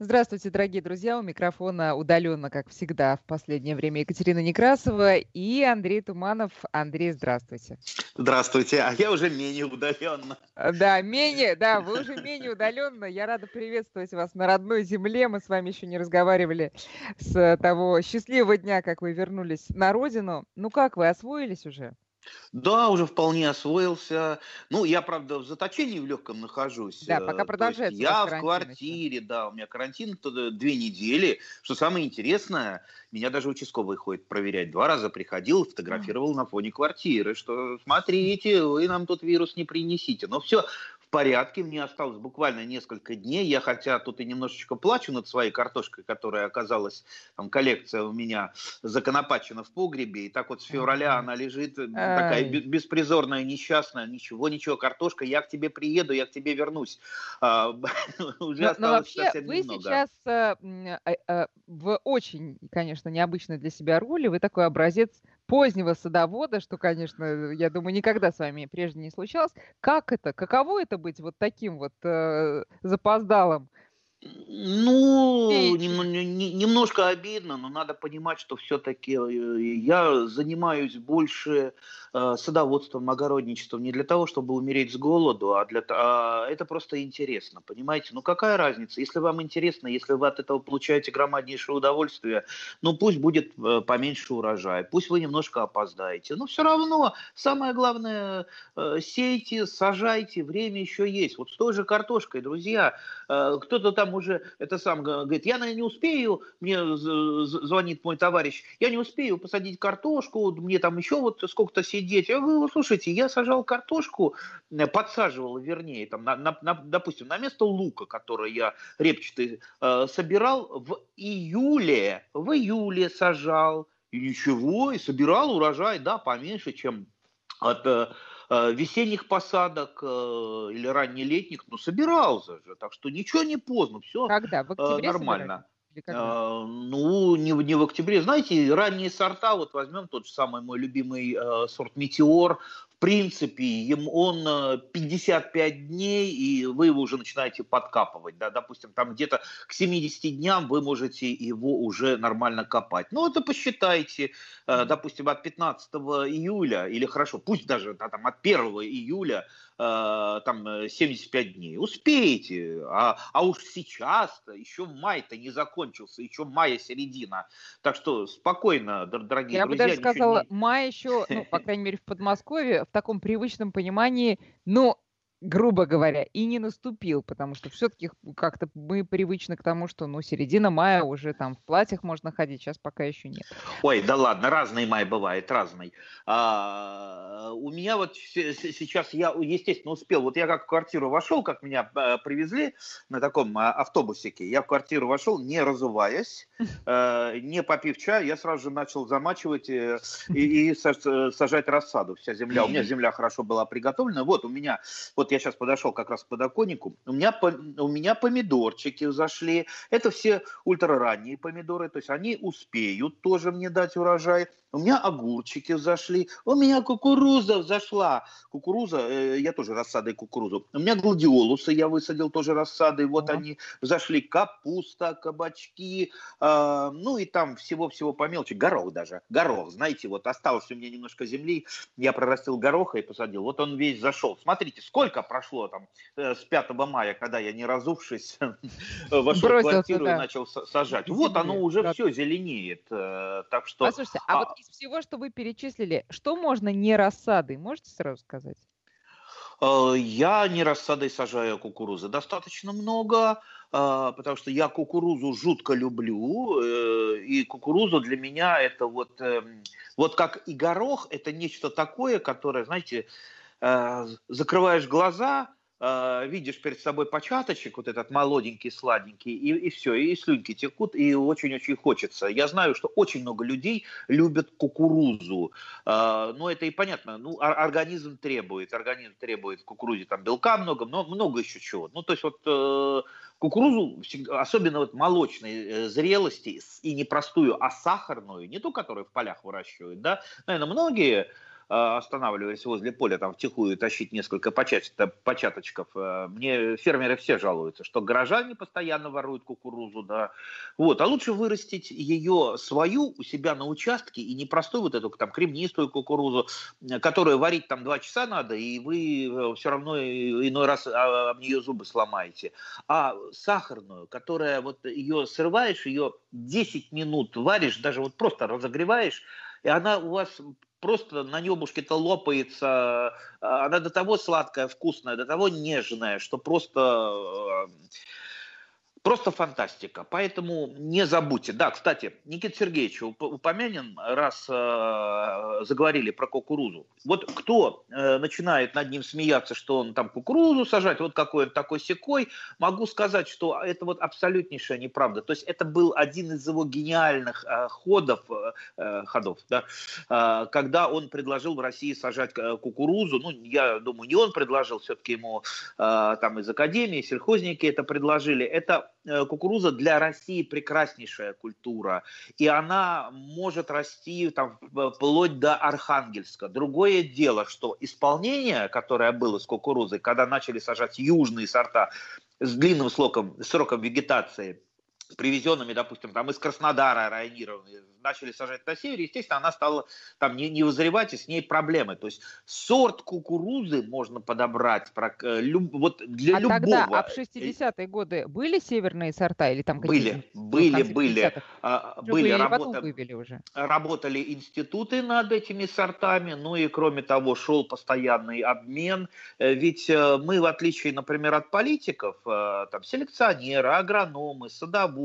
Здравствуйте, дорогие друзья. У микрофона удаленно, как всегда, в последнее время Екатерина Некрасова и Андрей Туманов. Андрей, здравствуйте. Здравствуйте, а я уже менее удаленно. Да, менее, да, вы уже менее удаленно. Я рада приветствовать вас на родной земле. Мы с вами еще не разговаривали с того счастливого дня, как вы вернулись на родину. Ну как, вы освоились уже? Да, уже вполне освоился. Ну, я, правда, в заточении в легком нахожусь. Да, пока Э, продолжается я в еще. квартире, да, у меня карантин э, две недели. Что самое интересное, меня даже участковый ходит проверять. Два раза приходил, фотографировал на фоне квартиры, что смотрите, вы нам тут вирус не принесите. Но все в порядке, мне осталось буквально несколько дней. Я хотя тут и немножечко плачу над своей картошкой, которая оказалась, там коллекция у меня законопачена в погребе, и так вот с февраля она лежит, такая беспризорная, несчастная, ничего, ничего, картошка, я к тебе приеду, я к тебе вернусь. А, Уже осталось совсем вы немного. сейчас э, э, э, в очень, конечно, необычной для себя роли. Вы такой образец позднего садовода, что, конечно, я думаю, никогда с вами прежде не случалось. Как это? Каково это быть вот таким вот э, запоздалым? Ну, нем- не- не- немножко обидно, но надо понимать, что все-таки я занимаюсь больше э, садоводством, огородничеством не для того, чтобы умереть с голоду, а для а это просто интересно, понимаете? Ну какая разница? Если вам интересно, если вы от этого получаете громаднейшее удовольствие, ну пусть будет э, поменьше урожая, пусть вы немножко опоздаете, но все равно самое главное э, сейте, сажайте, время еще есть. Вот с той же картошкой, друзья, Э, кто-то там уже это сам говорит, я наверное, не успею, мне звонит мой товарищ, я не успею посадить картошку, мне там еще вот сколько-то сидеть. Я говорю, слушайте, я сажал картошку, э, подсаживал, вернее, там, на, на- на- допустим, на место лука, который я репчатый э, собирал в июле, в июле сажал, и ничего, и собирал урожай, да, поменьше, чем от э, э, весенних посадок э, или раннелетних, ну, собирался же, так что ничего не поздно, все Когда? В октябре нормально. собирались? Или когда? Э, ну, не, в- не в октябре. Знаете, ранние сорта, вот возьмем тот же самый мой любимый э, сорт Метеор, в принципе, им он э, 55 дней, и вы его уже начинаете подкапывать, да, допустим, там где-то к 70 дням вы можете его уже нормально копать. Ну, это посчитайте, э, допустим, от 15 июля, или хорошо, пусть даже да, там, от 1 июля э, там э, 75 дней. Успеете. А, а уж сейчас-то, еще май-то не закончился, еще мая середина. Так что спокойно, дор- дорогие Я бы друзья. даже ничего сказала, не- май еще, ну, по крайней мере, в Подмосковье, в таком привычном понимании, ну, грубо говоря, и не наступил, потому что все-таки как-то мы привычны к тому, что, ну, середина мая уже там в платьях можно ходить, сейчас пока еще нет. Ой, да ладно, разный май бывает, разный. А, у меня вот се- се- сейчас, я, естественно, успел, вот я как в квартиру вошел, как меня э, привезли на таком а, автобусике, я в квартиру вошел, не разуваясь, э, не попив чая, я сразу же начал замачивать э, и, и саж- сажать рассаду. Вся земля, у меня земля хорошо была приготовлена. Вот у меня, вот я сейчас подошел как раз к подоконнику, у меня, у меня помидорчики зашли, это все ультраранние помидоры, то есть они успеют тоже мне дать урожай. У меня огурчики зашли, у меня кукуруза взошла. Кукуруза, э, я тоже рассадой кукурузу. У меня гладиолусы я высадил тоже рассадой, вот Ага. они зашли. Капуста, кабачки, э, ну и там всего-всего по мелочи. Горох даже, горох, знаете, вот осталось у меня немножко земли, я прорастил гороха и посадил. Вот он весь зашел. Смотрите, сколько прошло там э, с 5 мая, когда я не разувшись вошел в квартиру и начал са- сажать. Вот оно уже все зеленеет. э, Так что Послушайте, а, вот а- из всего, что вы перечислили, что можно не рассадой, можете сразу сказать? Э, Я не рассадой сажаю кукурузы достаточно много, э, потому что я кукурузу жутко люблю, э, и кукурузу для меня это вот, вот как и горох, это нечто такое, которое, знаете, закрываешь глаза, э, видишь перед собой початочек, вот этот молоденький, сладенький, и, и все, и слюнки текут, и очень-очень хочется. Я знаю, что очень много людей любят кукурузу, Э, ну, это и понятно, ну, ор- организм требует, организм требует в кукурузе там белка много, но много еще чего. Ну, то есть вот э, кукурузу, особенно вот молочной э, зрелости, и не простую, а сахарную, не ту, которую в полях выращивают, да, наверное, многие останавливаясь возле поля, там втихую тащить несколько початочков. Мне фермеры все жалуются, что горожане постоянно воруют кукурузу, да. Вот, а лучше вырастить ее свою у себя на участке и не простую вот эту там кремнистую кукурузу, которую варить там два часа надо, и вы все равно иной раз об нее зубы сломаете. А сахарную, которая вот ее срываешь, ее 10 минут варишь, даже вот просто разогреваешь, и она у вас просто на небушке-то лопается. Она до того сладкая, вкусная, до того нежная, что просто Просто фантастика. Поэтому не забудьте. Да, кстати, Никита Сергеевич упомянем, раз э, заговорили про кукурузу. Вот кто э, начинает над ним смеяться, что он там кукурузу сажать, вот какой он такой секой, могу сказать, что это вот абсолютнейшая неправда. То есть это был один из его гениальных э, ходов, э, ходов, да, э, когда он предложил в России сажать э, кукурузу. Ну, я думаю, не он предложил, все-таки ему э, там из Академии, сельхозники это предложили. Это Э, кукуруза для России прекраснейшая культура, и она может расти там, вплоть до Архангельска. Другое дело, что исполнение, которое было с кукурузой, когда начали сажать южные сорта с длинным сроком, сроком вегетации, привезенными, допустим, там из Краснодара районированные, начали сажать на севере, естественно, она стала там не, не вызревать, и с ней проблемы. То есть сорт кукурузы можно подобрать э, люб, вот для а любого. тогда, а в 60-е годы были северные сорта или там какие-то? Были, были, были. А, были, работа, вывели уже. Работали институты над этими сортами, ну и кроме того шел постоянный обмен. Э, ведь э, мы, в отличие, например, от политиков, там селекционеры, агрономы, садоводы,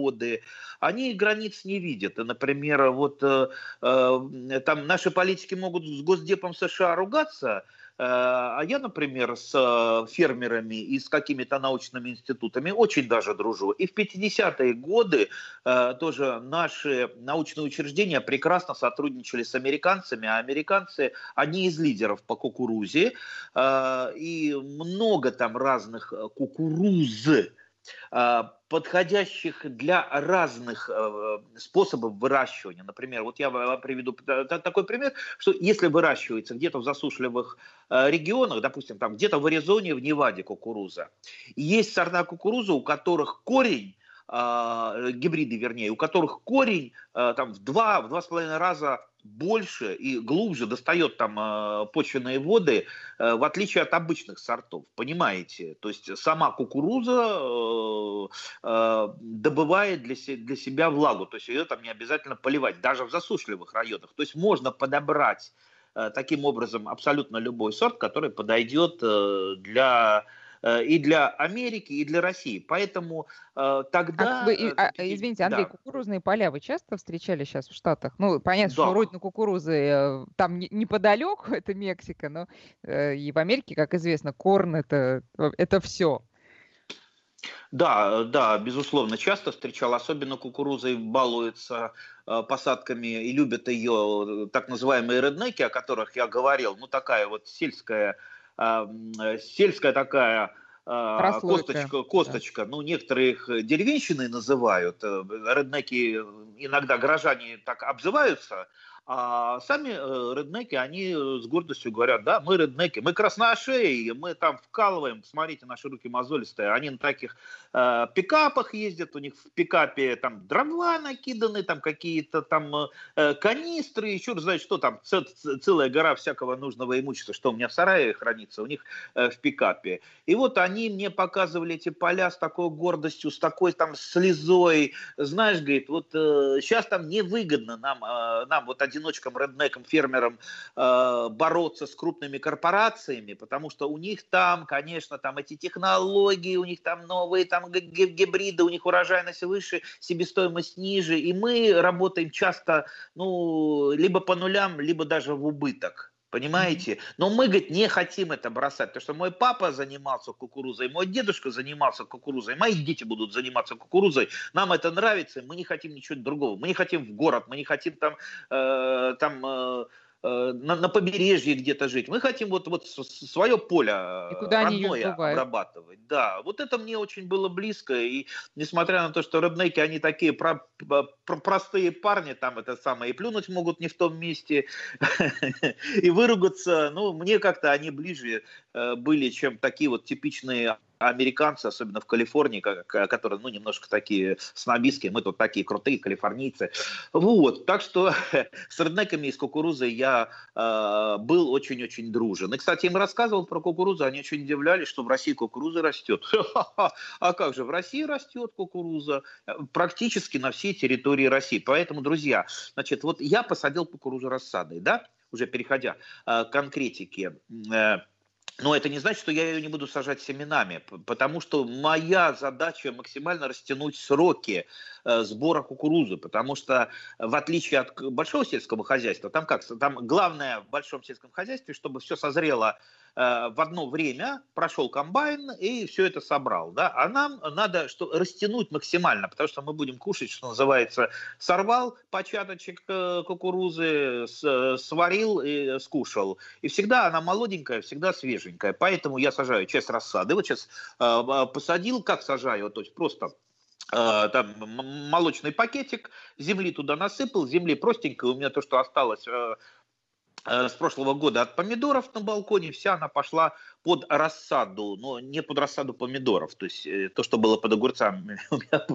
они границ не видят. И, например, вот э, э, там наши политики могут с Госдепом США ругаться, э, а я, например, с э, фермерами и с какими-то научными институтами очень даже дружу. И в 50-е годы э, тоже наши научные учреждения прекрасно сотрудничали с американцами, а американцы одни из лидеров по кукурузе. И много там разных кукуруз подходящих для разных э, способов выращивания. Например, вот я вам приведу такой пример, что если выращивается где-то в засушливых э, регионах, допустим, там где-то в Аризоне, в Неваде кукуруза, есть сорта кукурузы, у которых корень э, гибриды, вернее, у которых корень там в два, в два с половиной раза больше и глубже достает там э, почвенные воды, э, в отличие от обычных сортов, понимаете? То есть сама кукуруза э, добывает для, се, для себя влагу, то есть ее там не обязательно поливать, даже в засушливых районах. То есть можно подобрать таким образом абсолютно любой сорт, который подойдет для и для Америки, и для России. Поэтому э, тогда... А вы, а, извините, Андрей, да. кукурузные поля вы часто встречали сейчас в Штатах? Ну, понятно, да. что родина кукурузы э, там неподалеку, это Мексика, но и в Америке, как известно, корн это, это все. Да, да, безусловно, часто встречал, особенно кукурузой балуются посадками и любят ее так называемые реднеки, о которых я говорил, ну такая вот сельская сельская такая а, косточка, косточка. Да. Ну, некоторые их деревенщины называют. Э, реднеки иногда горожане так обзываются, а сами э, реднеки, они э, с гордостью говорят, да, мы реднеки, мы красношеи, мы там вкалываем, смотрите, наши руки мозолистые. Они на таких э, пикапах ездят, у них в пикапе там дрова накиданы, там какие-то там э, канистры, еще знает что там, целая гора всякого нужного имущества, что у меня в сарае хранится, у них э, в пикапе. И вот они мне показывали эти поля с такой гордостью, с такой там слезой. Знаешь, говорит, вот э, сейчас там невыгодно нам, э, нам вот один одиночкам, реднекам, фермерам э, бороться с крупными корпорациями, потому что у них там, конечно, там эти технологии, у них там новые там гибриды, у них урожайность выше, себестоимость ниже, и мы работаем часто, ну, либо по нулям, либо даже в убыток. Понимаете? Но мы, говорит, не хотим это бросать, потому что мой папа занимался кукурузой, мой дедушка занимался кукурузой, мои дети будут заниматься кукурузой. Нам это нравится, мы не хотим ничего другого. Мы не хотим в город, мы не хотим там, э, там э, на, на побережье где-то жить. Мы хотим вот, вот свое поле и куда родное обрабатывать. Да, вот это мне очень было близко. И несмотря на то, что реднеки, они такие про, про, простые парни, там это самое, и плюнуть могут не в том месте, и выругаться, ну, мне как-то они ближе э, были, чем такие вот типичные американцы, особенно в Калифорнии, которые, ну, немножко такие снобистские, мы тут такие крутые калифорнийцы. Вот, так что с реднеками из кукурузы я э, был очень-очень дружен. И, кстати, им рассказывал про кукурузу, они очень удивлялись, что в России кукуруза растет. А как же, в России растет кукуруза практически на всей территории России. Поэтому, друзья, значит, вот я посадил кукурузу рассадой, да, уже переходя э, к конкретике, э, но это не значит, что я ее не буду сажать семенами, потому что моя задача максимально растянуть сроки э, сбора кукурузы, потому что в отличие от большого сельского хозяйства, там как, там главное в большом сельском хозяйстве, чтобы все созрело в одно время прошел комбайн и все это собрал. Да? А нам надо что, растянуть максимально, потому что мы будем кушать, что называется, сорвал початочек э, кукурузы, сварил и скушал. И всегда она молоденькая, всегда свеженькая. Поэтому я сажаю часть рассады. Вот сейчас э, посадил, как сажаю, то есть просто там молочный пакетик, земли туда насыпал, земли простенькой, у меня то, что осталось Э, с прошлого года от помидоров на балконе, вся она пошла под рассаду, но не под рассаду помидоров. То есть э, то, что было под огурцами, у меня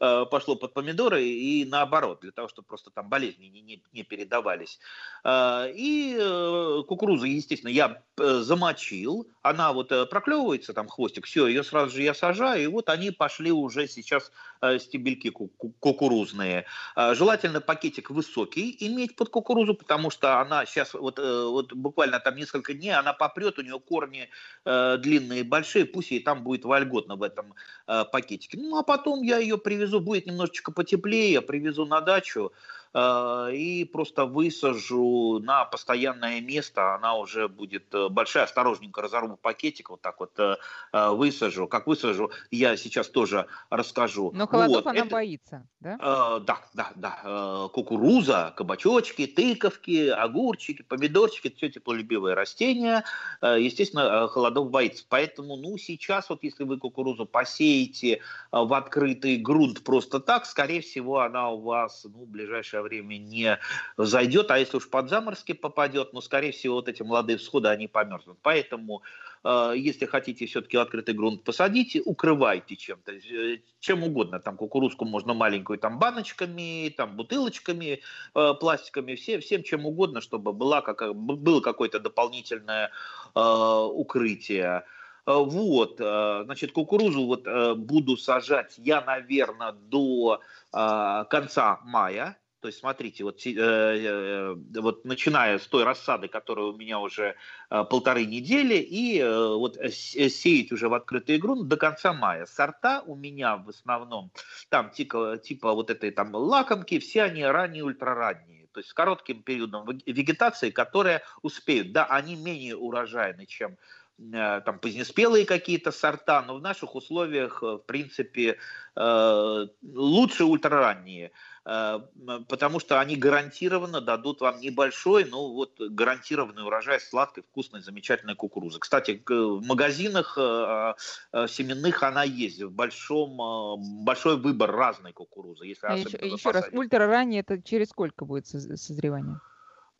э, пошло под помидоры и наоборот, для того, чтобы просто там болезни не, не, не передавались. И кукурузу, естественно, я замочил, она вот проклевывается, там хвостик, все, ее сразу же я сажаю, и вот они пошли уже сейчас стебельки кукурузные. Желательно пакетик высокий иметь под кукурузу, потому что она сейчас вот, э, вот буквально там несколько дней она попрет, у нее корни э, длинные, большие, пусть ей там будет вольготно в этом э, пакетике. Ну, а потом я ее привезу, будет немножечко потеплее, я привезу на дачу, Э, и просто высажу на постоянное место, она уже будет э, большая, осторожненько разорву пакетик, вот так вот э, высажу. Как высажу, я сейчас тоже расскажу. Но холодов вот, она это, боится, да? Да, да, да. Кукуруза, кабачочки, тыковки, огурчики, помидорчики, все теплолюбивые растения. Естественно, холодов боится. Поэтому, ну, сейчас вот если вы кукурузу посеете в открытый грунт просто так, скорее всего, она у вас, ну, ближайшее ближайшее время не зайдет, а если уж под заморозки попадет, ну, скорее всего, вот эти молодые всходы, они померзнут. Поэтому, э, если хотите все-таки открытый грунт посадить, укрывайте чем-то, э, чем угодно. Там кукурузку можно маленькую, там баночками, там бутылочками, э, пластиками, все, всем чем угодно, чтобы была как, было какое-то дополнительное укрытие. Вот, значит, кукурузу вот буду сажать я, наверное, до конца мая. То есть, смотрите, вот, э, э, вот начиная с той рассады, которая у меня уже э, полторы недели, и э, вот э, сеять уже в открытый грунт до конца мая. Сорта у меня в основном, там типа, типа вот этой там лакомки, все они ранние, ультраранние. То есть с коротким периодом вегетации, которые успеют. Да, они менее урожайны, чем э, там позднеспелые какие-то сорта, но в наших условиях, в принципе, лучше ультраранние. Э, потому что они гарантированно дадут вам небольшой, но вот гарантированный урожай сладкой, вкусной, замечательной кукурузы. Кстати, в магазинах э, э, семенных она есть, в большом, большой выбор разной кукурузы. Если а еще, еще раз, ультра ранее это через сколько будет созревание?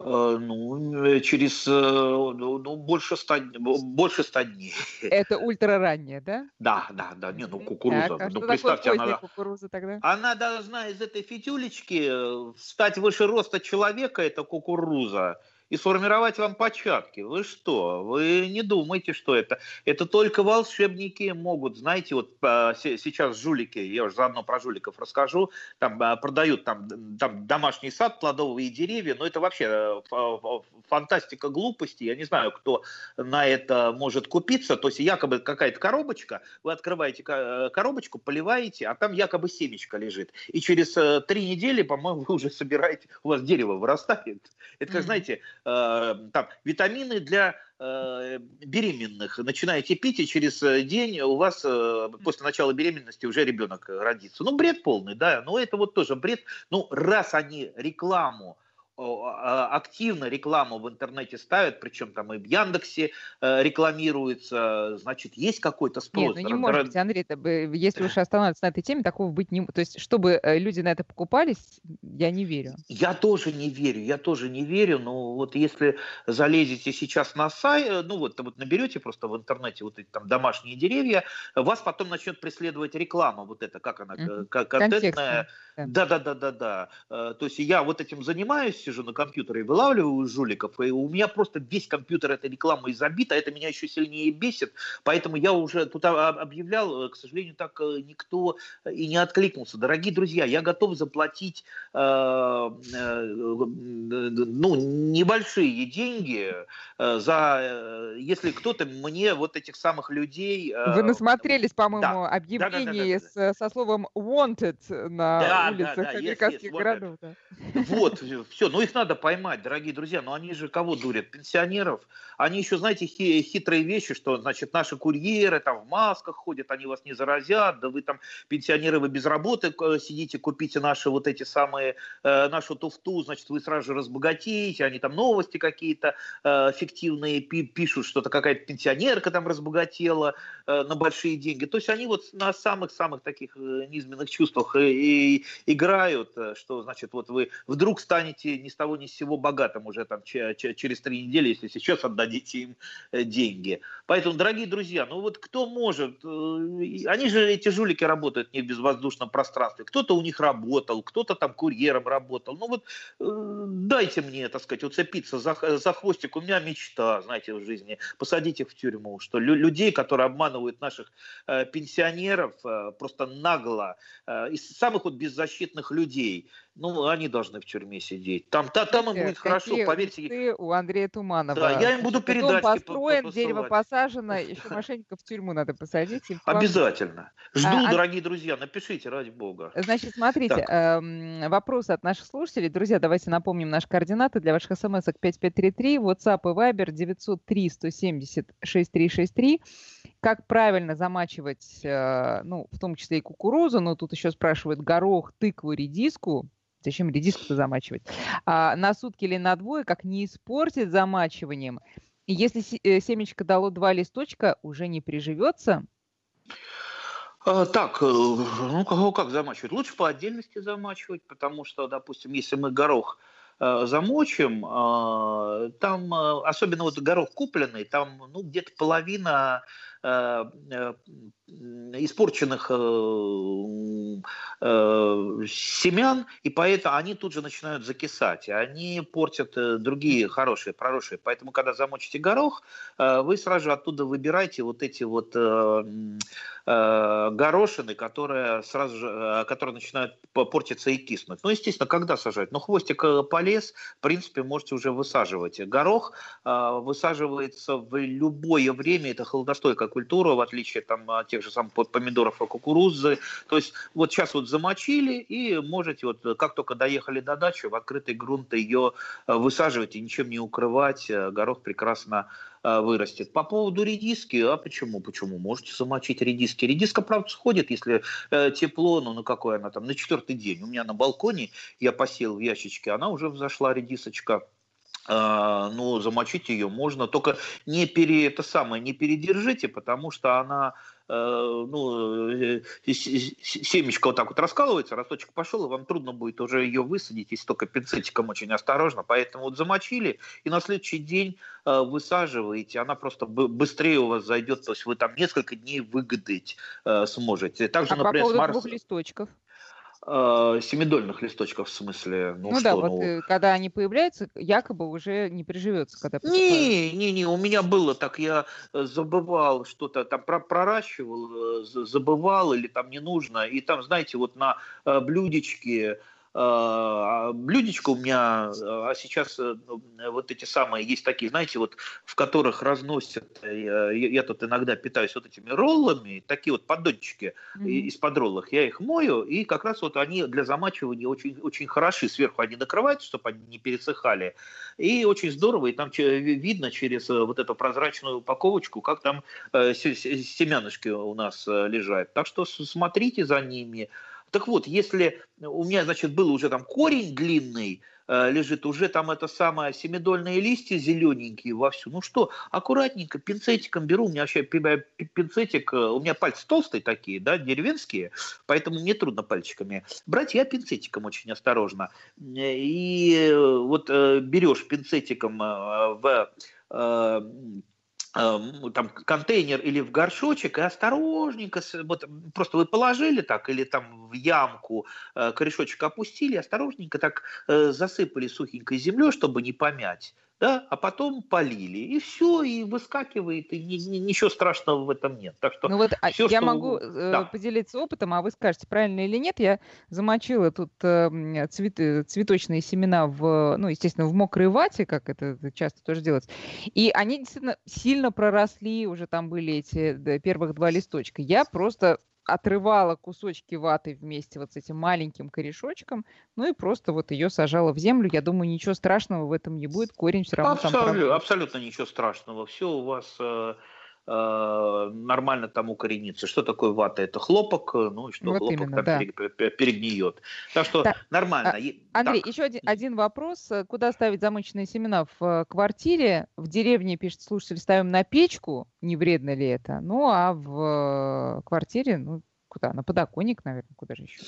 Э, ну, э, через э, ну, ну, больше ста, больше ста дней. Это ультра раннее, да? Да, да, да. Не, ну кукуруза. Так, а ну, представьте, она, кукуруза тогда? она должна из этой фитюлечки стать выше роста человека, это кукуруза и сформировать вам початки. Вы что? Вы не думайте, что это. Это только волшебники могут. Знаете, вот а, сейчас жулики, я уже заодно про жуликов расскажу, там а, продают там, там домашний сад, плодовые деревья, но это вообще э, фантастика глупости. Я не знаю, кто на это может купиться. То есть якобы какая-то коробочка, вы открываете э, коробочку, поливаете, а там якобы семечко лежит. И через э, три недели, по-моему, вы уже собираете, у вас дерево вырастает. Это как, знаете, там, витамины для э, беременных. Начинаете пить, и через э, день у вас после начала беременности уже ребенок родится. Ну, бред полный, да, но это вот тоже бред. Ну, раз они рекламу активно рекламу в интернете ставят, причем там и в Яндексе э, рекламируется, значит, есть какой-то спрос. Нет, ну не может быть, Андрей, это, если уж останавливаться на этой теме, такого быть не. То есть, чтобы э, люди на это покупались, я не верю. Я тоже не верю, я тоже не верю, но вот если залезете сейчас на сайт, э, ну вот, вот наберете просто в интернете вот эти там домашние деревья, вас потом начнет преследовать реклама, вот это, как она, mm-hmm. контентная. Да-да-да-да-да. То есть я вот этим занимаюсь, сижу на компьютере и вылавливаю жуликов, и у меня просто весь компьютер этой рекламой забит, а это меня еще сильнее бесит, поэтому я уже тут объявлял, э, к сожалению, так э, никто и не откликнулся. Дорогие друзья, я готов заплатить э, э, ну, небольшие деньги э, за, если кто-то мне вот этих самых людей... Э, Вы насмотрелись, по-моему, да. объявлений да, да, да, да, со словом wanted на да, улицах да, да, американских yes, yes, городов. Да. Вот, все, ну их надо поймать, дорогие друзья, но они же кого дурят? Пенсионеров. Они еще, знаете, хитрые вещи, что, значит, наши курьеры там в масках ходят, они вас не заразят, да вы там, пенсионеры, вы без работы сидите, купите наши вот эти самые, э, нашу туфту, значит, вы сразу же разбогатеете, они там новости какие-то э, фиктивные пишут, что-то какая-то пенсионерка там разбогатела э, на большие деньги. То есть они вот на самых-самых таких э, низменных чувствах и, и играют, э, что, значит, вот вы вдруг станете ни с того ни с сего богатым уже там через три недели, если сейчас отдадите им э, деньги. Поэтому, дорогие друзья, ну вот кто может, э, они же, эти жулики работают не в безвоздушном пространстве, кто-то у них работал, кто-то там курьером работал, ну вот э, дайте мне, так сказать, уцепиться за, за хвостик, у меня мечта, знаете, в жизни, посадить их в тюрьму, что людей, которые обманывают наших пенсионеров, просто нагло, из самых вот беззащитных людей, ну, они должны в тюрьме сидеть. Там, та, там им будет хорошо, поверьте. у Андрея Туманова. Да, я им буду передать. Дом построен, по, дерево посажено, еще мошенников в тюрьму надо посадить. Обязательно. Жду, а, а, дорогие друзья, напишите, ради бога. Значит, смотрите, э, вопросы от наших слушателей. Друзья, давайте напомним наши координаты для ваших смс-ок 5533, WhatsApp и Viber 903 170 6363 как правильно замачивать, э, ну, в том числе и кукурузу, но тут еще спрашивают горох, тыкву, редиску. Зачем редиску-то замачивать? А, на сутки или на двое, как не испортить замачиванием. И если э, семечко дало два листочка, уже не приживется? А, так, э, ну как, замачивать? Лучше по отдельности замачивать, потому что, допустим, если мы горох э, замочим, э, там, особенно вот горох купленный, там ну, где-то половина испорченных э, семян, и поэтому они тут же начинают закисать, они портят другие хорошие, проросшие. Поэтому, когда замочите горох, вы сразу же оттуда выбираете вот эти вот горошины, которые сразу же, которые начинают портиться и киснуть. Ну, естественно, когда сажать? Ну, хвостик полез, в принципе, можете уже высаживать. Горох высаживается в любое время, это холодостойкая культуру, в отличие там, от тех же самых помидоров и кукурузы. То есть вот сейчас вот замочили и можете, вот как только доехали до дачи, в открытый грунт ее э, высаживать и ничем не укрывать. Э, горох прекрасно э, вырастет. По поводу редиски, а почему? Почему? Можете замочить редиски. Редиска, правда, сходит, если э, тепло, ну на какой она там, на четвертый день. У меня на балконе я посел в ящичке, она уже взошла, редисочка. А, ну, замочить ее можно, только не пере, это самое, не передержите, потому что она, э, ну, э, семечко вот так вот раскалывается, росточек пошел, и вам трудно будет уже ее высадить, если только пинцетиком очень осторожно, поэтому вот замочили, и на следующий день э, высаживаете, она просто быстрее у вас зайдет, то есть вы там несколько дней выгадать сможете. Также, а например, по поводу Марс... двух листочков? Э, семидольных листочков в смысле. Ну, ну что, да, вот ну... Э, когда они появляются, якобы уже не приживется. Когда не, не, не, у меня было так, я э, забывал что-то там проращивал, забывал или там не нужно, и там, знаете, вот на блюдечке блюдечко у меня, а сейчас э, вот эти самые, есть такие, знаете, вот в которых разносят, э, я, я тут иногда питаюсь вот этими роллами, такие вот поддончики mm-hmm. из-под роллов, я их мою, и как раз вот они для замачивания очень, очень хороши, сверху они накрываются, чтобы они не пересыхали, и очень здорово, и там видно через э, вот эту прозрачную упаковочку, как там семянышки у нас лежат. Так что смотрите за ними, так вот, если у меня, значит, был уже там корень длинный, э, лежит, уже там это самое семидольные листья зелененькие вовсю. Ну что, аккуратненько, пинцетиком беру, у меня вообще пинцетик, э, у меня пальцы толстые такие, да, деревенские, поэтому мне трудно пальчиками брать, я пинцетиком очень осторожно. И вот берешь пинцетиком в там контейнер или в горшочек и осторожненько, вот просто вы положили так или там в ямку э, корешочек опустили, осторожненько так э, засыпали сухенькой землей, чтобы не помять да, а потом полили, и все, и выскакивает, и ни, ни, ничего страшного в этом нет. Так что ну вот а все, я что... могу э, да. поделиться опытом, а вы скажете, правильно или нет. Я замочила тут э, цветы, цветочные семена в, ну, естественно, в мокрой вате, как это часто тоже делается, и они действительно сильно проросли, уже там были эти да, первых два листочка. Я просто отрывала кусочки ваты вместе вот с этим маленьким корешочком, ну и просто вот ее сажала в землю. Я думаю, ничего страшного в этом не будет, корень все равно абсолютно, там... Абсолютно ничего страшного. Все у вас э, нормально там укорениться. Что такое вата? Это хлопок, э, ну и что вот хлопок именно, там да. перегниет. Так что да. нормально. А, Андрей, так. еще один, один вопрос. Куда ставить замоченные семена? В э, квартире, в деревне, пишет слушатель, ставим на печку, не вредно ли это? Ну, а в квартире, ну, куда? На подоконник, наверное, куда же еще?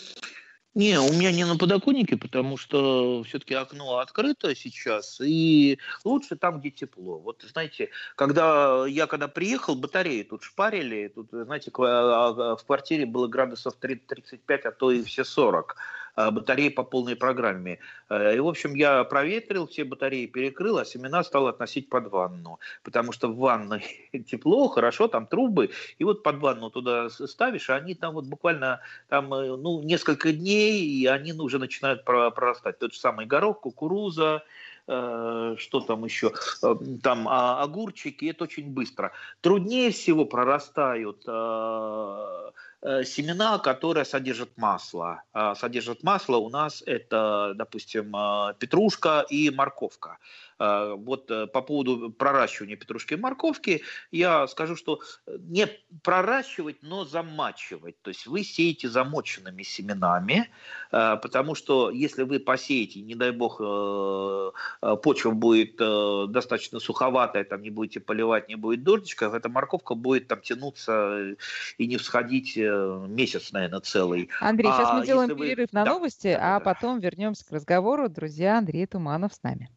Не, у меня не на подоконнике, потому что все-таки окно открыто сейчас, и лучше там, где тепло. Вот, знаете, когда я когда приехал, батареи тут шпарили, тут, знаете, а, а, в квартире было градусов 35, а то и все 40. Э, батареи по полной программе. Э, и, в общем, я проветрил, все батареи перекрыл, а семена стал относить под ванну. Потому что в ванной тепло, хорошо, там трубы, и вот под ванну туда ставишь, а они там вот буквально там, э, ну, несколько дней, и они уже начинают прорастать. Тот же самый горох, кукуруза, что там еще, там а, огурчики, это очень быстро. Труднее всего прорастают семена, которые содержат масло. А, содержат масло у нас это, допустим, э, петрушка и морковка. А, вот э, по поводу проращивания петрушки и морковки, я скажу, что э, не проращивать, но замачивать. То есть вы сеете замоченными семенами, а, потому что если вы посеете, не дай бог, э, почва будет достаточно суховатая, там не будете поливать, не будет дождичка, эта морковка будет там тянуться и не всходить месяц, наверное, целый. Андрей, сейчас а мы делаем перерыв вы... на да, новости, да, а да. потом вернемся к разговору. Друзья, Андрей Туманов с нами.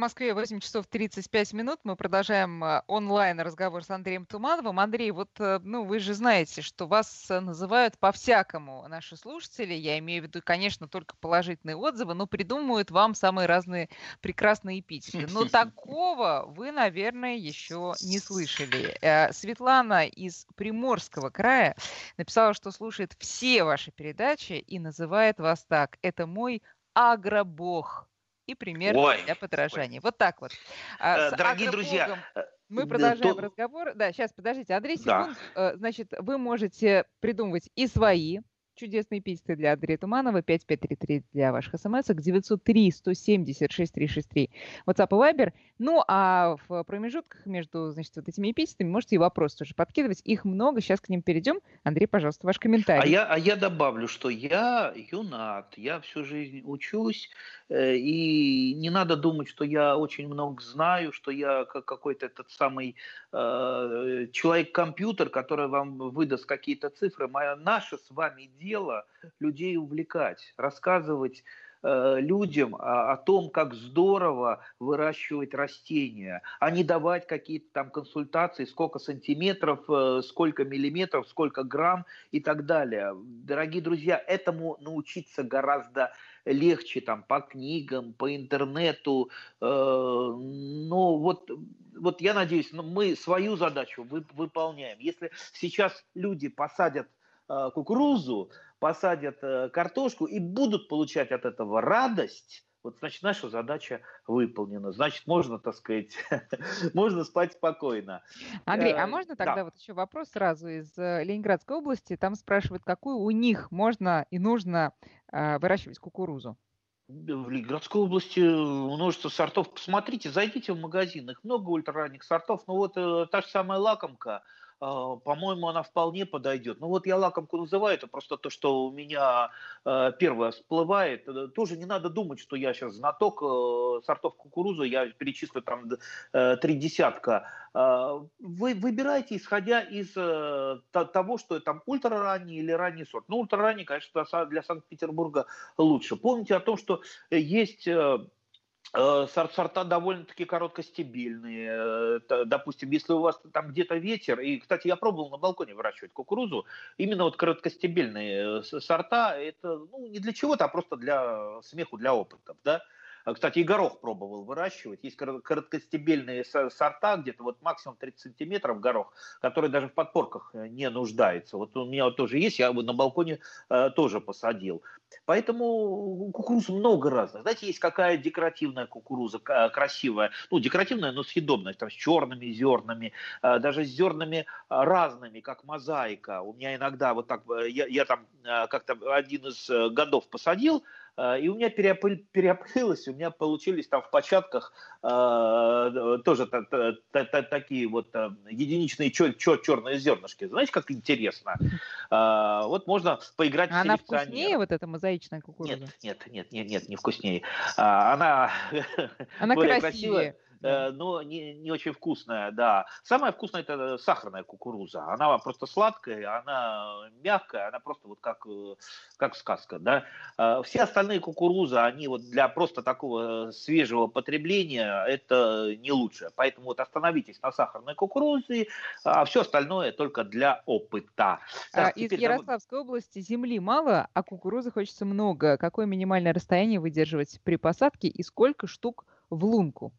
В Москве 8 часов 35 минут. Мы продолжаем э, онлайн разговор с Андреем Тумановым. Андрей, вот э, ну, вы же знаете, что вас э, называют по-всякому наши слушатели. Я имею в виду, конечно, только положительные отзывы, но придумывают вам самые разные прекрасные эпитеты. Но такого вы, наверное, еще не слышали. Светлана из Приморского края написала, что слушает все ваши передачи и называет вас так. Это мой агробог и пример ой, для подражания. Вот так вот. А, Дорогие друзья, э, мы продолжаем то... разговор. Да, сейчас, подождите, Андрей, секунд. Да. Э, значит, вы можете придумывать и свои чудесные эпитеты для Андрея Туманова, 5533 для ваших смс 903 170 6363 WhatsApp и Viber. Ну, а в промежутках между, значит, вот этими эпитетами можете и вопросы тоже подкидывать. Их много, сейчас к ним перейдем. Андрей, пожалуйста, ваш комментарий. А я, а я добавлю, что я юнат, я всю жизнь учусь, э, и не надо думать, что я очень много знаю, что я какой-то этот самый э, человек-компьютер, который вам выдаст какие-то цифры. Моя, наше с вами дело людей увлекать, рассказывать Э, людям о, о том, как здорово выращивать растения, а не давать какие-то там консультации, сколько сантиметров, э, сколько миллиметров, сколько грамм и так далее. Дорогие друзья, этому научиться гораздо легче там по книгам, по интернету. Э, ну вот, вот я надеюсь, ну, мы свою задачу выполняем. Если сейчас люди посадят кукурузу, посадят э, картошку и будут получать от этого радость, вот, значит, наша задача выполнена. Значит, можно, так сказать, можно спать спокойно. Андрей, а э, можно тогда да. вот еще вопрос сразу из э, Ленинградской области? Там спрашивают, какую у них можно и нужно выращивать кукурузу? В Ленинградской области множество сортов. Посмотрите, зайдите в магазин, их много ультраранних сортов. Ну вот та же самая лакомка – по-моему, она вполне подойдет. Ну вот я лакомку называю, это просто то, что у меня э, первое всплывает. Э, тоже не надо думать, что я сейчас знаток э, сортов кукурузы, я перечислю там три десятка. Вы выбирайте, исходя из того, что там ультраранний или ранний сорт. Ну, ультраранний, конечно, для Санкт-Петербурга лучше. Помните о том, что есть сорта довольно-таки короткостебельные. Э, допустим, если у вас там где-то ветер, и, кстати, я пробовал на балконе выращивать кукурузу, именно вот короткостебельные э, сорта, это ну, не для чего-то, а просто для смеху, для опытов, да. А, кстати, и горох пробовал выращивать. Есть короткостебельные сорта, где-то вот максимум 30 сантиметров горох, который даже в подпорках э, не нуждается. Вот у меня тоже есть, я на балконе э, тоже посадил. Поэтому кукуруз много разных. Знаете, есть какая декоративная кукуруза красивая, ну, декоративная, но съедобная, там, с черными зернами, э, даже с зернами разными, как мозаика. У меня иногда вот так, я, я там как-то один из годов посадил, и у меня переопылилось, у меня получились там в початках э, тоже та, та, та, такие вот э, единичные чер, чер, черные зернышки. Знаете, как интересно? Э, вот можно поиграть а в Она вкуснее, вот эта мозаичная кукуруза? Нет, нет, нет, нет, нет, не вкуснее. А, она она красивее. красивая э, но не, не очень вкусная, да. Самая вкусная это сахарная кукуруза. Она просто сладкая, она мягкая, она просто вот как, э, как сказка, да. Э, все остальные кукурузы, они вот для просто такого свежего потребления это не лучше. Поэтому вот остановитесь на сахарной кукурузе, а все остальное только для опыта. Так, Из Ярославской нам... области земли мало, а кукурузы хочется много. Какое минимальное расстояние выдерживать при посадке и сколько штук в лунку?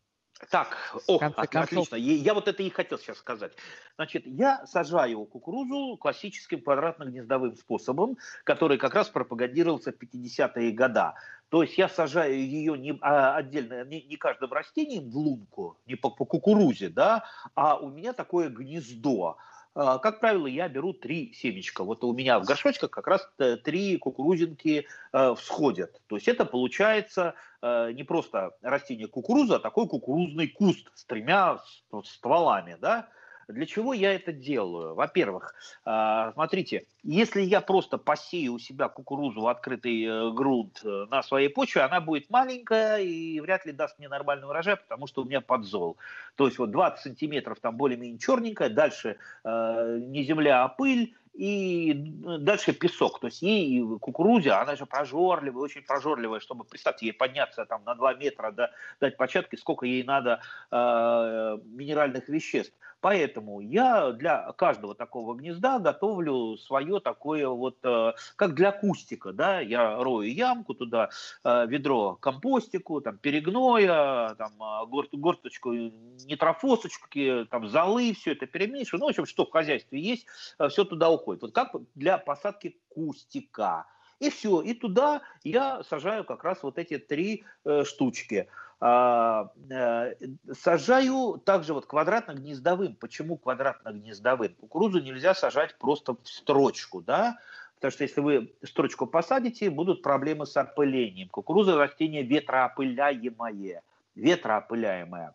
Так, о, отлично. Я вот это и хотел сейчас сказать. Значит, я сажаю кукурузу классическим квадратно-гнездовым способом, который как раз пропагандировался в 50-е годы. То есть я сажаю ее не а, отдельно, не, не каждым растением в лунку, не по, по кукурузе, да, а у меня такое гнездо. А, как правило, я беру три семечка. Вот у меня в горшочках как раз э, три кукурузинки э, всходят. То есть это получается э, не просто растение кукуруза, а такой кукурузный куст с тремя стволами, да, для чего я это делаю? Во-первых, а, смотрите, если я просто посею у себя кукурузу в открытый э, грунт э, на своей почве, она будет маленькая и вряд ли даст мне нормальный урожай, потому что у меня подзол. То есть вот 20 сантиметров там более-менее черненькая, дальше э, не земля, а пыль, и дальше песок. То есть ей кукурузе, она же прожорливая, очень прожорливая, чтобы, представьте, ей подняться там на 2 метра, да, дать початки, сколько ей надо э, минеральных веществ. Поэтому я для каждого такого гнезда готовлю свое такое вот, э, как для кустика, да, я рою ямку, туда э, ведро компостику, там перегноя, там э, горточку нитрофосочки, там золы, все это перемешиваю, ну, в общем, что в хозяйстве есть, все туда уходит. Вот как для посадки кустика. И все, и туда я сажаю как раз вот эти три э, штучки. А, э, сажаю также вот квадратно-гнездовым. Почему квадратно-гнездовым? Кукурузу нельзя сажать просто в строчку, да, потому что если вы строчку посадите, будут проблемы с опылением. Кукуруза растение ветроопыляемое, ветроопыляемое.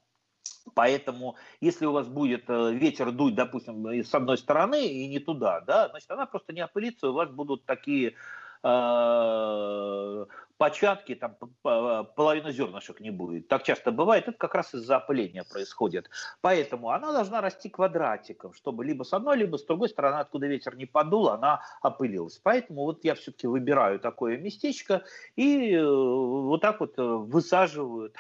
Поэтому, если у вас будет э, ветер дуть, допустим, с одной стороны и не туда, да, значит, она просто не опылится, у вас будут такие э, початки, там половина зернышек не будет. Так часто бывает, это как раз из-за опыления происходит. Поэтому она должна расти квадратиком, чтобы либо с одной, либо с другой стороны, откуда ветер не подул, она опылилась. Поэтому вот я все-таки выбираю такое местечко и э, вот так вот э, высаживаю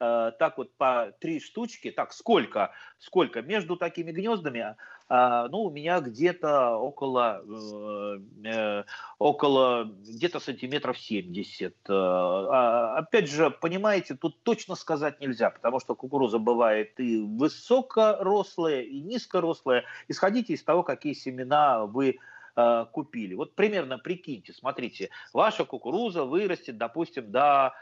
э, так вот по три штучки. Так, сколько? Сколько? Между такими гнездами ну, у меня где-то около, э, э, около где-то сантиметров 70. Э, а, опять же, понимаете, тут точно сказать нельзя, потому что кукуруза бывает и высокорослая, и низкорослая. Исходите из того, какие семена вы купили. Вот примерно прикиньте, смотрите, ваша кукуруза вырастет, допустим, до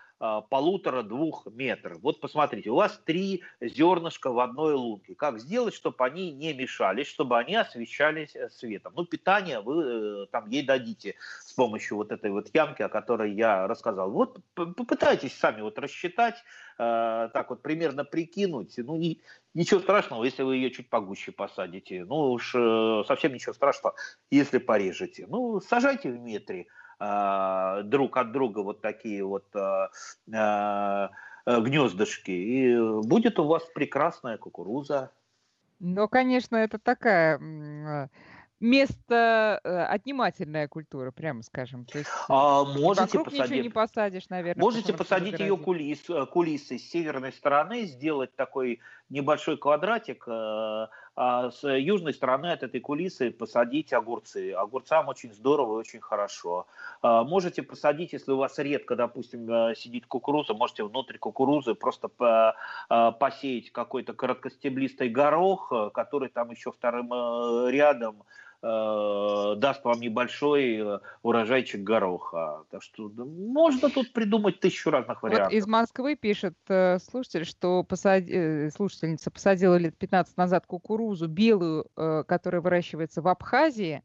полутора-двух метров. Вот посмотрите, у вас три зернышка в одной лунке. Как сделать, чтобы они не мешались, чтобы они освещались э, светом? Ну, питание вы э, там ей дадите с помощью вот этой вот ямки, о которой я рассказал. Вот попытайтесь сами вот рассчитать, э, так вот примерно прикинуть. Ну, ничего страшного, если вы ее чуть погуще посадите. Ну, уж совсем ничего страшного, если порежете. Ну, сажайте в метре. А, друг от друга вот такие вот а, а, гнездышки, и будет у вас прекрасная кукуруза. Ну, конечно, это такая место э, отнимательная культура, прямо скажем. То есть а, можете посадить, ничего не посадишь, наверное. Можете посадить ее кулис, э, кулисы с северной стороны, сделать такой небольшой квадратик, э, с южной стороны от этой кулисы посадить огурцы. Огурцам очень здорово и очень хорошо. А, можете посадить, если у вас редко, допустим, сидит кукуруза, можете внутрь кукурузы просто посеять какой-то короткостеблистый горох, который там еще вторым рядом Э, даст вам небольшой э, урожайчик гороха. Так что да, можно тут придумать тысячу разных вариантов. Вот из Москвы пишет э, слушатель, что посади... слушательница посадила лет 15 назад кукурузу белую, которая выращивается в Абхазии.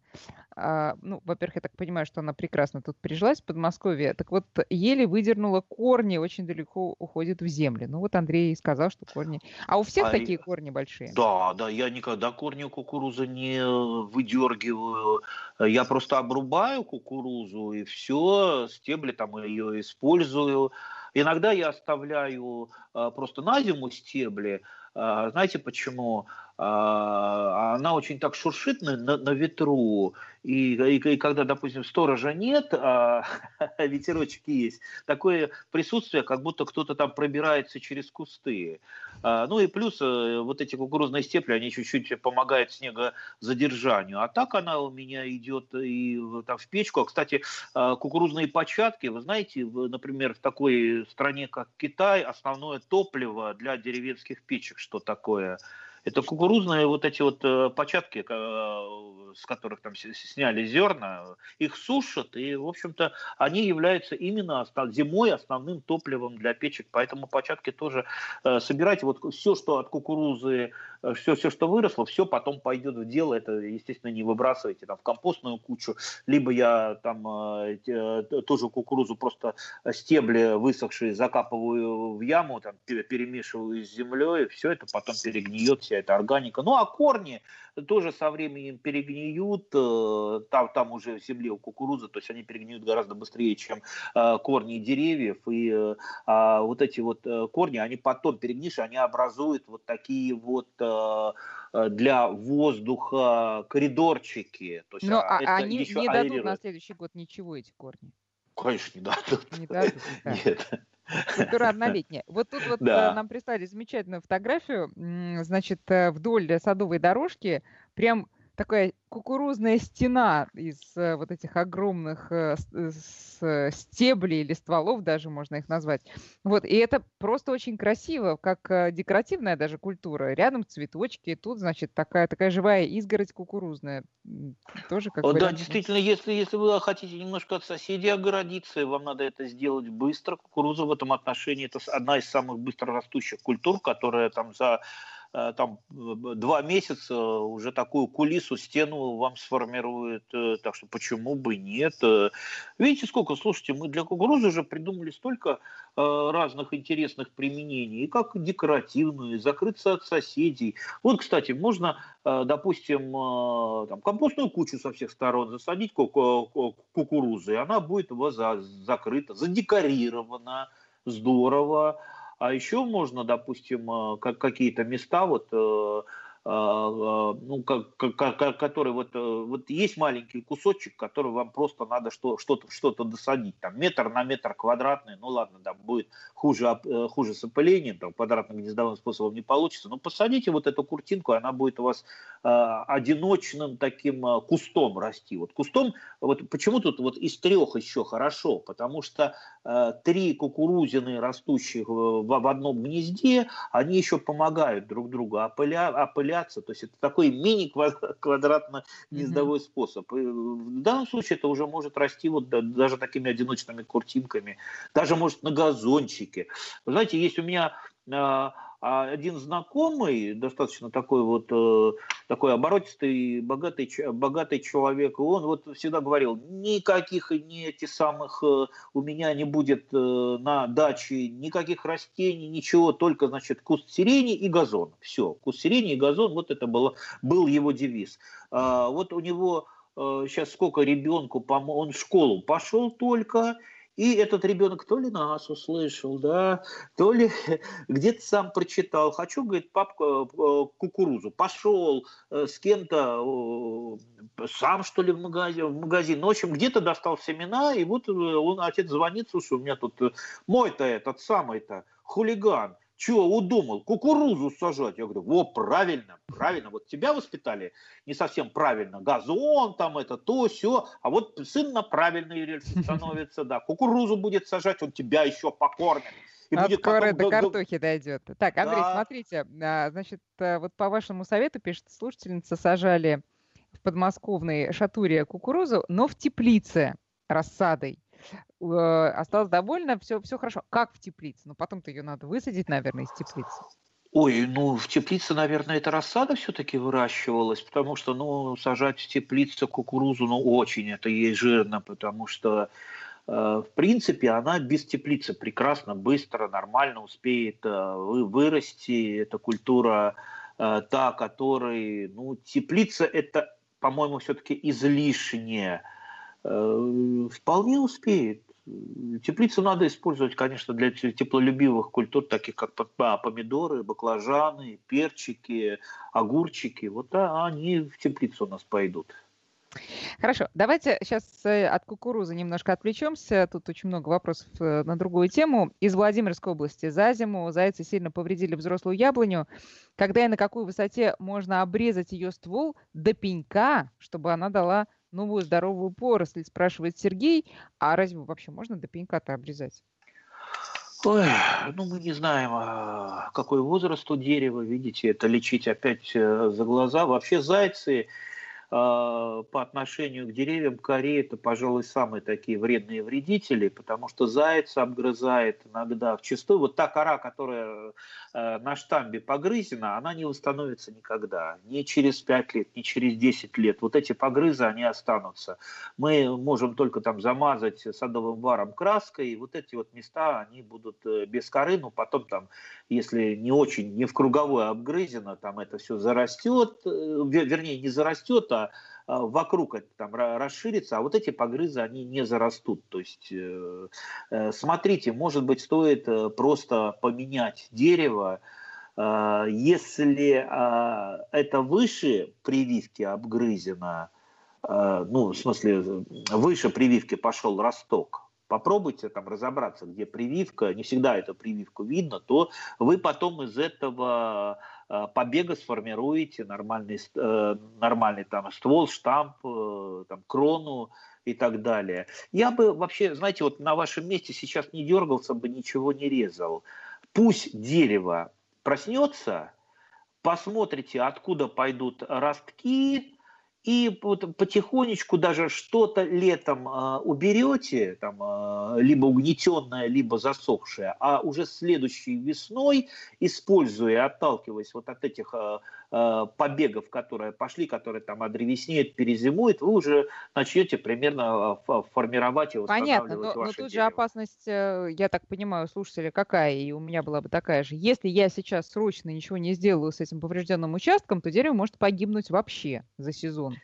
А, ну, во-первых, я так понимаю, что она прекрасно тут прижилась в Подмосковье. Так вот, еле выдернула корни, очень далеко уходит в землю. Ну вот Андрей сказал, что корни... А у всех а такие и... корни большие? Да, да, я никогда корни кукурузы не выдергиваю. Я просто обрубаю кукурузу и все, стебли там ее использую. Иногда я оставляю а, просто на зиму стебли. А, знаете почему? А, она очень так шуршит на, на, на ветру, и, и, и когда, допустим, сторожа нет, а ветерочек есть, такое присутствие, как будто кто-то там пробирается через кусты. А, ну и плюс э, вот эти кукурузные степли, они чуть-чуть помогают снегозадержанию. А так она у меня идет и там в печку. А, кстати, а, кукурузные початки, вы знаете, например, в такой стране, как Китай, основное топливо для деревенских печек, что такое – это кукурузные вот эти вот э, початки, э, с которых там сняли зерна, их сушат, и, в общем-то, они являются именно зимой основным топливом для печек, поэтому початки тоже э, собирайте. Вот все, что от кукурузы, все, все, что выросло, все потом пойдет в дело, это, естественно, не выбрасывайте там в компостную кучу, либо я там тоже кукурузу просто стебли высохшие закапываю в яму, там перемешиваю с землей, все это потом перегниет, вся эта органика. Ну а корни тоже со временем перегниют, э, там, там уже в земле у кукурузы, то есть они перегниют гораздо быстрее, чем э, корни деревьев. И э, а вот эти вот корни, они потом перегнившие, они образуют вот такие вот для воздуха коридорчики. То есть, Но а, а они не дадут на следующий год ничего эти корни? Конечно, не дадут. Не дадут? Да. Нет. Культура однолетняя. Вот тут вот да. Э, нам прислали замечательную фотографию, значит, э, вдоль садовой дорожки прям такая кукурузная стена из э, вот этих огромных э, э, стеблей или стволов, даже можно их назвать. Вот, и это просто очень красиво, как декоративная даже культура. Рядом цветочки, и тут, значит, такая, такая живая изгородь кукурузная. Тоже как О, Да, действительно, если, если вы хотите немножко от соседей огородиться, вам надо это сделать быстро. Кукуруза в этом отношении это одна из самых быстро растущих культур, которая там за там два месяца уже такую кулису, стену вам сформирует, э, так что почему бы нет. Э, видите, сколько, слушайте, мы для кукурузы уже придумали столько разных интересных применений, как декоративные, закрыться от соседей. Вот, кстати, можно, допустим, там, компостную кучу со всех сторон засадить кукурузы, и она будет у вас закрыта, задекорирована, здорово. А еще можно, допустим, э, как какие-то места вот а, а, ну, который вот, э, вот есть маленький кусочек, который вам просто надо что, что-то, что-то досадить, там метр на метр квадратный, ну ладно, да, будет хуже, э, хуже с опылением, там квадратным гнездовым способом не получится, но посадите вот эту куртинку, она будет у вас э, одиночным таким э, кустом расти. Вот кустом, вот почему тут вот из трех еще хорошо, потому что э, три кукурузины, растущих в, в одном гнезде, они еще помогают друг другу опыля, опыля валяться. То есть это такой мини-квадратно-гнездовой mm-hmm. способ. И в данном случае это уже может расти вот даже такими одиночными куртинками, даже может на газончике. Вы знаете, есть у меня один знакомый, достаточно такой вот э, такой оборотистый, богатый, богатый человек, он вот всегда говорил, никаких не эти самых э, у меня не будет э, на даче никаких растений, ничего, только, значит, куст сирени и газон. Все, куст сирени и газон, вот это было, был его девиз. А, вот у него сейчас сколько ребенку, он в школу пошел только, и этот ребенок то ли нас услышал, да, то ли где-то сам прочитал. Хочу, говорит, папка э, кукурузу. Пошел э, с кем-то, сам что ли в магазин, в магазин. В общем, где-то достал семена, и вот э, он, отец звонит, слушай, у меня тут мой-то этот самый-то хулиган чего удумал? Кукурузу сажать. Я говорю, во, правильно, правильно. Вот тебя воспитали не совсем правильно. Газон там это, то, все. А вот сын на правильный рельсы становится, да. Кукурузу будет сажать, он тебя еще покормит. И а будет скоро потом... до картохи дойдет. Так, Андрей, да. смотрите, а, значит, э, вот по вашему совету, пишет слушательница, сажали в подмосковной шатуре кукурузу, но в теплице рассадой. Э, осталась довольна, все, все хорошо. Как в теплице? Ну, потом-то ее надо высадить, наверное, из теплицы. Ой, ну в теплице, наверное, это рассада все-таки выращивалась, потому что, ну, сажать в теплице кукурузу, ну, очень это ей жирно, потому что, э, в принципе, она без теплицы прекрасно, быстро, нормально успеет э, вырасти. Это культура э, та, которой, ну, теплица это, по-моему, все-таки излишняя вполне успеет. Теплицу надо использовать, конечно, для теплолюбивых культур, таких как помидоры, баклажаны, перчики, огурчики. Вот они в теплицу у нас пойдут. Хорошо, давайте сейчас э, от кукурузы немножко отвлечемся. Тут очень много вопросов э, на другую тему. Из Владимирской области. За зиму зайцы сильно повредили взрослую яблоню. Когда и на какой высоте можно обрезать ее ствол до пенька, чтобы она дала новую здоровую поросль, спрашивает Сергей. А разве вообще можно до пенька-то обрезать? Ой, ну мы не знаем, а, какой возраст у дерева, видите, это лечить опять э, за глаза. Вообще зайцы по отношению к деревьям коре это, пожалуй, самые такие вредные вредители, потому что заяц обгрызает иногда в чистую. Вот та кора, которая э, на штамбе погрызена, она не восстановится никогда. Ни через 5 лет, ни через 10 лет. Вот эти погрызы, они останутся. Мы можем только там замазать садовым варом краской, и вот эти вот места, они будут э, без коры, но потом там, если не очень, не в круговое обгрызено, там это все зарастет, э, вернее, не зарастет, а что а, вокруг там расширится, а вот эти погрызы, они не зарастут. То есть, э, э, смотрите, может быть, стоит э, просто поменять дерево, если а, это выше прививки обгрызено, ну, в смысле, выше прививки пошел росток, попробуйте там разобраться, где прививка, не всегда эту прививку видно, то вы потом из этого побега сформируете нормальный, э, нормальный там ствол, штамп, э, там, крону и так далее. Я бы вообще, знаете, вот на вашем месте сейчас не дергался бы, ничего не резал. Пусть дерево проснется, посмотрите, откуда пойдут ростки, и вот потихонечку даже что-то летом э, уберете, там, э, либо угнетенное, либо засохшее, а уже следующей весной, используя, отталкиваясь вот от этих э, побегов, которые пошли, которые там одревеснеют, перезимуют, вы уже начнете примерно формировать и Понятно, но, но тут дерево. же опасность, я так понимаю, слушателя какая, и у меня была бы такая же. Если я сейчас срочно ничего не сделаю с этим поврежденным участком, то дерево может погибнуть вообще за сезон.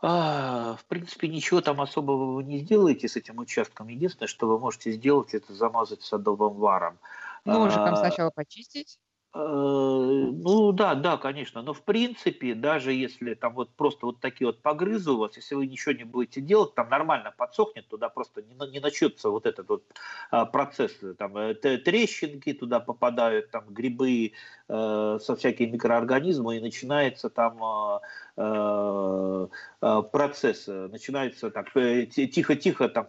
А, в принципе, ничего там особого вы не сделаете с этим участком. Единственное, что вы можете сделать, это замазать садовым варом. Ножиком а, сначала почистить. Э, ну да, да, конечно. Но в принципе, даже если там вот просто вот такие вот погрызы у вас, если вы ничего не будете делать, там нормально подсохнет, туда просто не, не начнется вот этот вот а, процесс, там э, трещинки туда попадают, там грибы э, со всякими микроорганизмами, и начинается там а, э, э, процесс, начинается так тихо-тихо там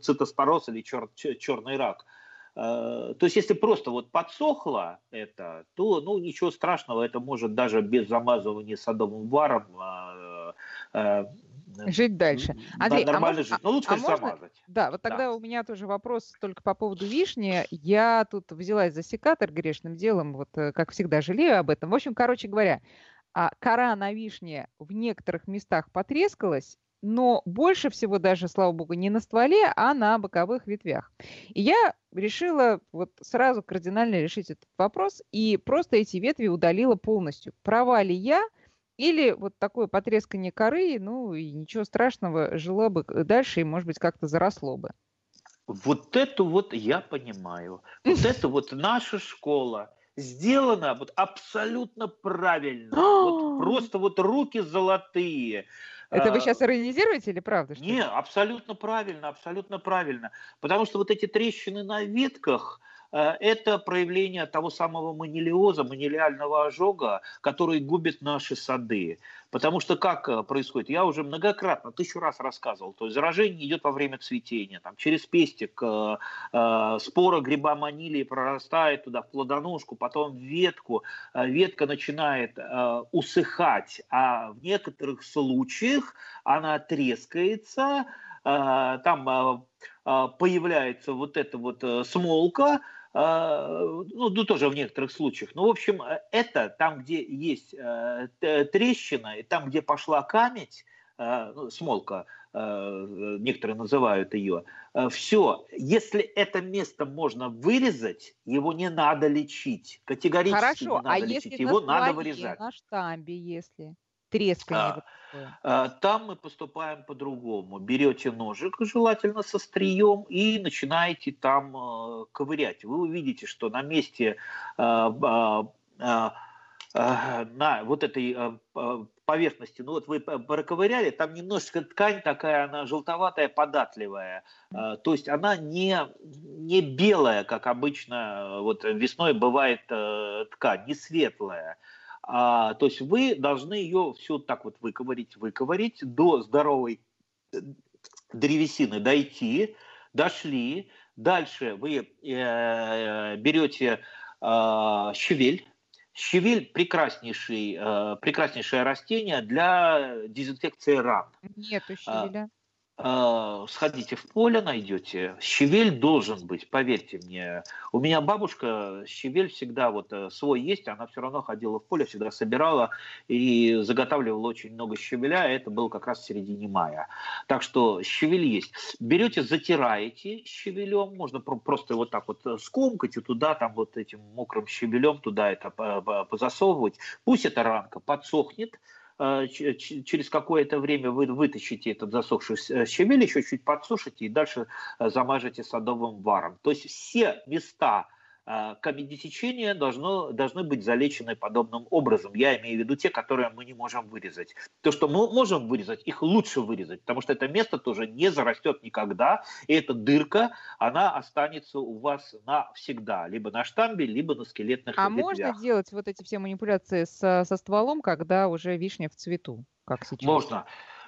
цитоспороз или чер, черный рак. То есть, если просто вот подсохло это, то ну, ничего страшного, это может даже без замазывания садовым варом Жить дальше. Андрей, да, нормально а жить. Но лучше, а можно, замазать. Да, вот тогда да. у меня тоже вопрос только по поводу вишни. Я тут взялась за секатор грешным делом, вот э, как всегда жалею об этом. В общем, короче говоря, а кора на вишне в некоторых местах потрескалась, но больше всего даже, слава богу, не на стволе, а на боковых ветвях. И я решила вот сразу кардинально решить этот вопрос и просто эти ветви удалила полностью. Права ли я – или вот такое потрескание коры, ну и ничего страшного, жило бы дальше и, может быть, как-то заросло бы. Вот это вот я понимаю. Вот это вот наша школа сделана вот абсолютно правильно. вот просто вот руки золотые. Это вы сейчас а, иронизируете или правда? Что Не, абсолютно правильно, абсолютно правильно. Потому что вот эти трещины на ветках, это проявление того самого манилиоза, манилиального ожога, который губит наши сады. Потому что как э, происходит? Я уже многократно, тысячу раз рассказывал. То есть заражение идет во время цветения. Там, через пестик э, э, спора гриба манилии прорастает туда в плодоножку, потом в ветку. Э, ветка начинает э, усыхать, а в некоторых случаях она трескается, э, там э, появляется вот эта вот смолка, ну, ну, тоже в некоторых случаях. Но, ну, в общем, э, это там, где есть э, трещина, и там, где пошла камедь, э, ну, смолка, некоторые называют ее, все, если это место можно вырезать, его не надо лечить. Категорически Хорошо, не надо а лечить, если его на надо вырезать. на штамбе, если трескание? А, а, там мы поступаем по-другому. Берете ножик, желательно со стрием, и начинаете там а, ковырять. Вы увидите, что на месте а, а, а, на вот этой а, поверхности, ну вот вы проковыряли, там немножечко ткань такая, она желтоватая, податливая. То есть она не, не белая, как обычно вот весной бывает э, ткань, не светлая. А, то есть вы должны ее все так вот выковырить, выковырить до здоровой э, древесины дойти, дошли. Дальше вы э, берете э, щавель. Щавель прекраснейший, э, прекраснейшее растение для дезинфекции ран. Нету щавеля. А, сходите в поле, найдете. Щавель должен быть, поверьте мне. У меня бабушка щавель всегда вот э, свой есть, она все равно ходила в поле, всегда собирала и заготавливала очень много щавеля, это было как раз в середине мая. Так что щавель есть. Берете, затираете щавелем, можно просто вот так вот э, скомкать и туда там вот этим мокрым щавелем туда это позасовывать. Пусть эта ранка подсохнет, а, через какое-то время вы вытащите этот засохший э, щавель, еще чуть подсушите и дальше э, замажете садовым варом. То есть все места, а, камедисечения должно, должны быть залечены подобным образом. Я имею в виду те, которые мы не можем вырезать. То, что мы можем вырезать, их лучше вырезать, потому что это место тоже не зарастет никогда, и эта дырка, она останется у вас навсегда, либо на штамбе, либо на скелетных А ветвях. можно делать вот эти все манипуляции со, со стволом, когда уже вишня в цвету, как сейчас? Можно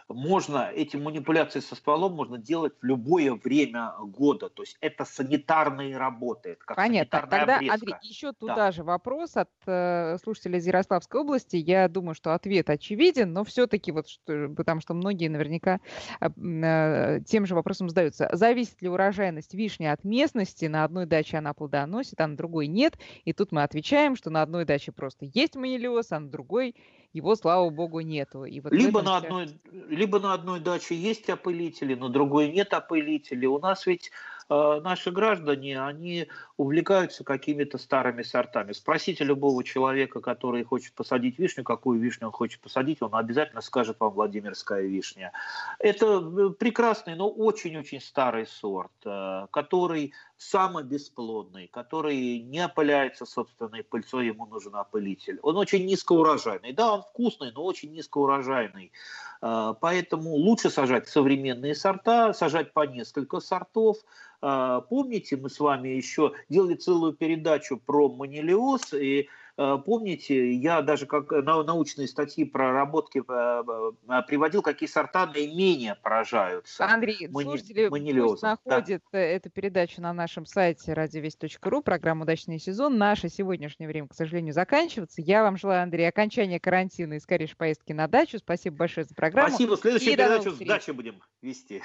можно, эти манипуляции со стволом можно делать в любое время года. То есть это санитарные работы. Это как Понятно. Тогда, обрезка. Андрей, еще туда да. же вопрос от э, слушателя из Ярославской области. Я думаю, что ответ очевиден, но все-таки вот, что, потому что многие наверняка э, э, тем же вопросом задаются. Зависит ли урожайность вишни от местности? На одной даче она плодоносит, а на другой нет. И тут мы отвечаем, что на одной даче просто есть манилиоз, а на другой его, слава богу, нету. И вот либо, на одной, либо на одной даче есть опылители, на другой нет опылителей. У нас ведь э, наши граждане, они увлекаются какими-то старыми сортами. Спросите любого человека, который хочет посадить вишню, какую вишню он хочет посадить, он обязательно скажет вам Владимирская вишня. Это э, прекрасный, но очень-очень старый сорт, э, который самобесплодный, который не опыляется собственной пыльцой, ему нужен опылитель. Он очень низкоурожайный. Да, он вкусный, но очень низкоурожайный. А, поэтому лучше сажать современные сорта, сажать по несколько сортов. А, помните, мы с вами еще делали целую передачу про манилиоз, и помните, я даже как научные статьи проработки приводил, какие сорта наименее поражаются. Андрей, Мани... слушатели пусть находят да. эту передачу на нашем сайте радиовесть.ру, программа «Удачный сезон». Наше сегодняшнее время, к сожалению, заканчивается. Я вам желаю, Андрей, окончания карантина и скорейшей поездки на дачу. Спасибо большое за программу. Спасибо. Следующую и передачу с дачи будем вести.